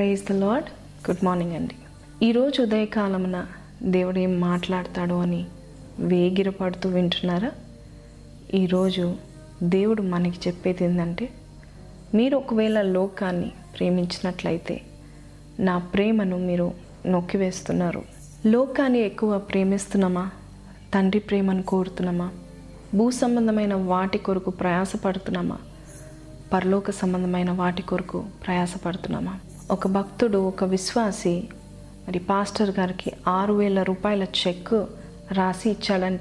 Praise the Lord good morning అండి. ఈరోజు ఉదయకాలమున దేవుడు ఏం మాట్లాడతాడో అని వేగిరపడుతూ వింటున్నారా? ఈరోజు దేవుడు మనకి చెప్పేది ఏంటంటే మీరు ఒకవేళ లోకాన్ని ప్రేమించినట్లయితే నా ప్రేమను మీరు నొక్కివేస్తున్నారు. లోకాన్ని ఎక్కువ ప్రేమిస్తున్నామా? తండ్రి ప్రేమను కోరుతున్నామా? భూ సంబంధమైన వాటి కొరకు ప్రయాసపడుతున్నామా? పరలోక సంబంధమైన వాటి కొరకు ప్రయాసపడుతున్నామా? ఒక భక్తుడు ఒక విశ్వాసి మరి పాస్టర్ గారికి ఆరు వేల రూపాయల చెక్ రాసి ఇచ్చాడంట.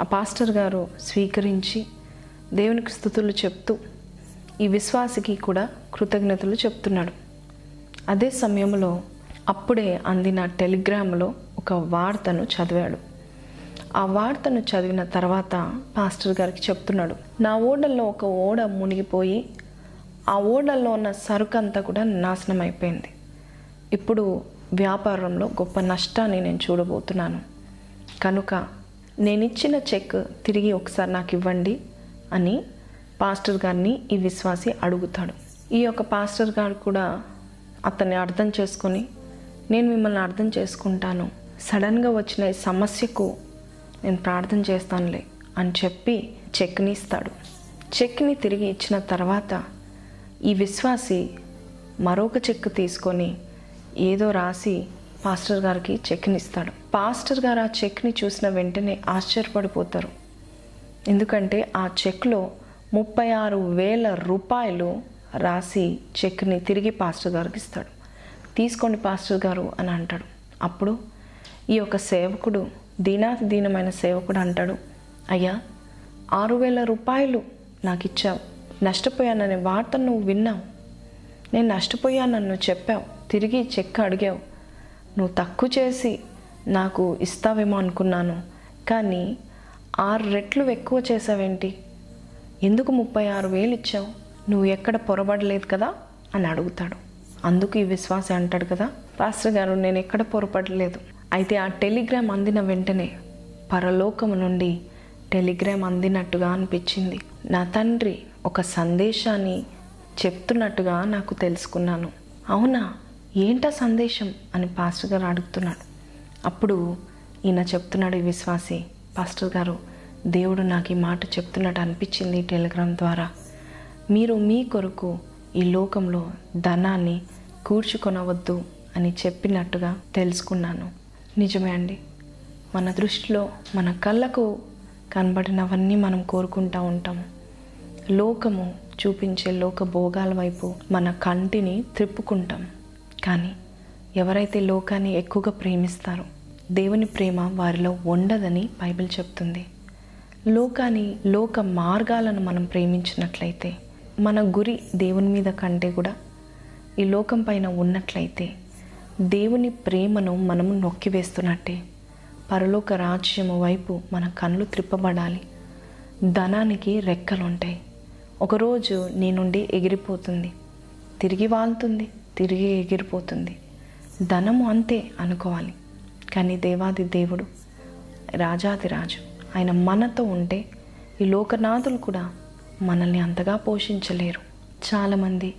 ఆ పాస్టర్ గారు స్వీకరించి దేవునికి స్థుతులు చెప్తూ ఈ విశ్వాసికి కూడా కృతజ్ఞతలు చెప్తున్నాడు. అదే సమయంలో అప్పుడే అందిన టెలిగ్రామ్లో ఒక వార్తను చదివాడు. ఆ వార్తను చదివిన తర్వాత పాస్టర్ గారికి చెప్తున్నాడు. నా ఓడల్లో ఒక ఓడ మునిగిపోయి ఆ ఓడల్లో ఉన్న సరుకు అంతా కూడా నాశనం అయిపోయింది. ఇప్పుడు వ్యాపారంలో గొప్ప నష్టాన్ని నేను చూడబోతున్నాను. కనుక నేను ఇచ్చిన చెక్ తిరిగి ఒకసారి నాకు ఇవ్వండి అని పాస్టర్ గారిని ఈ విశ్వాసి అడుగుతాడు. ఈ యొక్క పాస్టర్ గారు కూడా అతన్ని అర్థం చేసుకొని నేను మిమ్మల్ని అర్థం చేసుకుంటాను. సడన్గా వచ్చిన ఈ సమస్యకు నేను ప్రార్థన చేస్తానులే అని చెప్పి చెక్ని ఇస్తాడు. చెక్ని తిరిగి ఇచ్చిన తర్వాత ఈ విశ్వాసి మరొక చెక్ తీసుకొని ఏదో రాసి పాస్టర్ గారికి చెక్ని ఇస్తాడు పాస్టర్ గారు ఆ చెక్ని చూసిన వెంటనే ఆశ్చర్యపడిపోతారు. ఎందుకంటే ఆ చెక్లో ముప్పై ఆరు వేల రూపాయలు రాసి చెక్ని తిరిగి పాస్టర్ గారికి ఇస్తాడు. తీసుకోండి పాస్టర్ గారు అని అంటాడు. అప్పుడు ఈ యొక్క సేవకుడు దీనాతి దీనమైన సేవకుడు అంటాడు అయ్యా ఆరు వేల రూపాయలు నాకు ఇచ్చావు. నష్టపోయాననే వార్త నువ్వు విన్నావు? నేను నష్టపోయానని నువ్వు చెప్పావు. తిరిగి చెక్ అడిగావు. నువ్వు తక్కువ చేసి నాకు ఇస్తావేమో అనుకున్నాను. కానీ ఆరు రెట్లు ఎక్కువ చేసావేంటి? ఎందుకు ముప్పై ఆరు వేలు ఇచ్చావు? నువ్వు ఎక్కడ పొరబడలేదు కదా? అని అడుగుతాడు. అందుకు ఈ విశ్వాసం అంటాడు కదా పాస్టర్ గారు నేను ఎక్కడ పొరపడలేదు అయితే ఆ టెలిగ్రామ్ అందిన వెంటనే పరలోకము నుండి టెలిగ్రామ్ అందినట్టుగా అనిపించింది. నా తండ్రి ఒక సందేశాన్ని చెప్తున్నట్టుగా నాకు తెలుసుకున్నాను. అవునా? ఏంటా సందేశం? అని పాస్టర్ గారు అడుగుతున్నాడు. అప్పుడు ఈయన చెప్తున్నాడు ఈ విశ్వాసి పాస్టర్ గారు దేవుడు నాకు ఈ మాట చెప్తున్నట్టు అనిపించింది టెలిగ్రామ్ ద్వారా. మీరు మీ కొరకు ఈ లోకంలో ధనాన్ని కూర్చుకొనవద్దు అని చెప్పినట్టుగా తెలుసుకున్నాను. నిజమే అండి. మన దృష్టిలో మన కళ్ళకు కనబడినవన్నీ మనం కోరుకుంటూ ఉంటాము. లోకము చూపించే లోక భోగాల వైపు మన కంటిని త్రిప్పుకుంటాం. కానీ ఎవరైతే లోకాన్ని ఎక్కువగా ప్రేమిస్తారో దేవుని ప్రేమ వారిలో ఉండదని బైబిల్ చెప్తుంది. లోకాన్ని లోక మార్గాలను మనం ప్రేమించినట్లయితే మన గురి దేవుని మీద కంటే కూడా ఈ లోకం పైన ఉన్నట్లయితే దేవుని ప్రేమను మనము నొక్కివేస్తున్నట్టే పరలోక రాజ్యము వైపు మన కళ్ళు త్రిప్పబడాలి. ధనానికి రెక్కలుంటాయి. ఒకరోజు నీ నుండి ఎగిరిపోతుంది. తిరిగి వాళ్తుంది తిరిగి ఎగిరిపోతుంది. ధనము అంతే అనుకోవాలి. కానీ దేవాది దేవుడు రాజాది రాజు ఆయన మనతో ఉంటే ఈ లోకనాథులు కూడా మనల్ని అంతగా పోషించలేరు. చాలామంది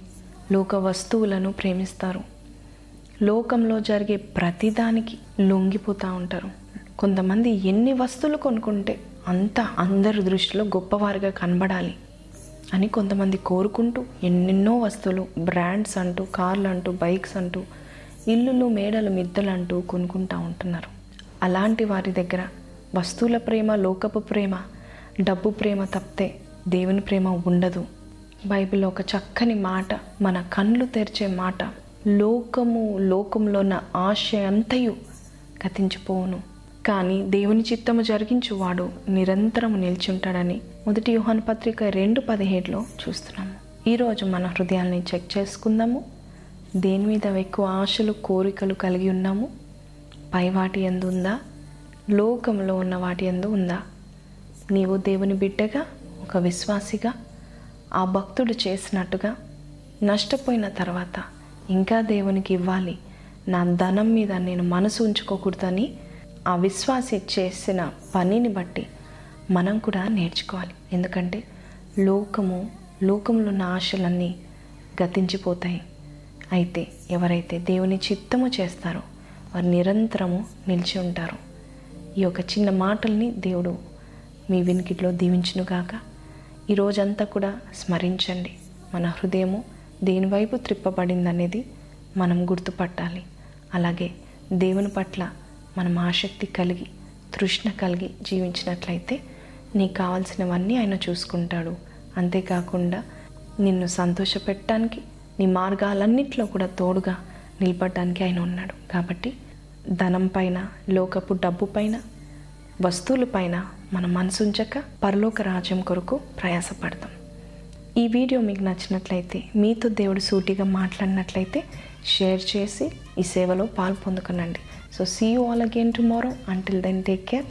లోక వస్తువులను ప్రేమిస్తారు. లోకంలో జరిగే ప్రతిదానికి లొంగిపోతూ ఉంటారు. కొంతమంది ఎన్ని వస్తువులు కొనుక్కుంటే అంత అందరి దృష్టిలో గొప్పవారిగా కనబడాలి. అని కొంతమంది కోరుకుంటూ ఎన్నెన్నో వస్తువులు బ్రాండ్స్ అంటూ కార్లు అంటూ బైక్స్ అంటూ ఇల్లులు మేడలు మిద్దలు అంటూ కొనుక్కుంటూ ఉంటున్నారు. అలాంటి వారి దగ్గర వస్తువుల ప్రేమ లోకపు ప్రేమ డబ్బు ప్రేమ తప్పితే దేవుని ప్రేమ ఉండదు. బైబిల్లో ఒక చక్కని మాట మన కళ్ళు తెరిచే మాట లోకము లోకంలో ఉన్న ఆశ అంతయు గతించిపోవును కానీ దేవుని చిత్తము జరిగించువాడు నిరంతరము నిల్చుంటాడని మొదటి యోహాను పత్రిక రెండు పదిహేడులో చూస్తున్నాము. ఈరోజు మన హృదయాల్ని చెక్ చేసుకుందాము. దేని మీద ఎక్కువ ఆశలు కోరికలు కలిగి ఉన్నాము? పై వాటి ఎందు ఉందా? లోకంలో ఉన్న వాటి ఎందు ఉందా? నీవు దేవుని బిడ్డగా ఒక విశ్వాసిగా ఆ భక్తుడు చేసినట్టుగా నష్టపోయిన తర్వాత ఇంకా దేవునికి ఇవ్వాలి. నా ధనం మీద నేను మనసు ఉంచుకోకూడదని ఆ విశ్వాసి చేసిన పనిని బట్టి మనం కూడా నేర్చుకోవాలి. ఎందుకంటే లోకము లోకంలో ఉన్న ఆశలన్నీ గతించిపోతాయి. అయితే ఎవరైతే దేవుని చిత్తము చేస్తారో వారు నిరంతరము నిలిచి ఉంటారు. ఈ యొక్క చిన్న మాటల్ని దేవుడు మీ వినికిట్లో దీవించునుగాక ఈ రోజంతా కూడా స్మరించండి. మన హృదయము దేనివైపు త్రిప్పబడిందనేది మనం గుర్తుపట్టాలి. అలాగే దేవుని పట్ల మనం ఆసక్తి కలిగి తృష్ణ కలిగి జీవించినట్లయితే నీకు కావాల్సినవన్నీ ఆయన చూసుకుంటాడు. అంతేకాకుండా నిన్ను సంతోషపెట్టడానికి నీ మార్గాలన్నిట్లో కూడా తోడుగా నిలబడడానికి ఆయన ఉన్నాడు. కాబట్టి ధనం పైన లోకపు డబ్బు పైన వస్తువులపైన మన మనసు ఉంచక పరలోక రాజ్యం కొరకు ప్రయాసపడతాం. ఈ వీడియో మీకు నచ్చినట్లయితే మీతో దేవుడు సూటిగా మాట్లాడినట్లయితే షేర్ చేసి ఈ సేవలో పాల్పొందుకునండి So, see you all again tomorrow. Until then, take care.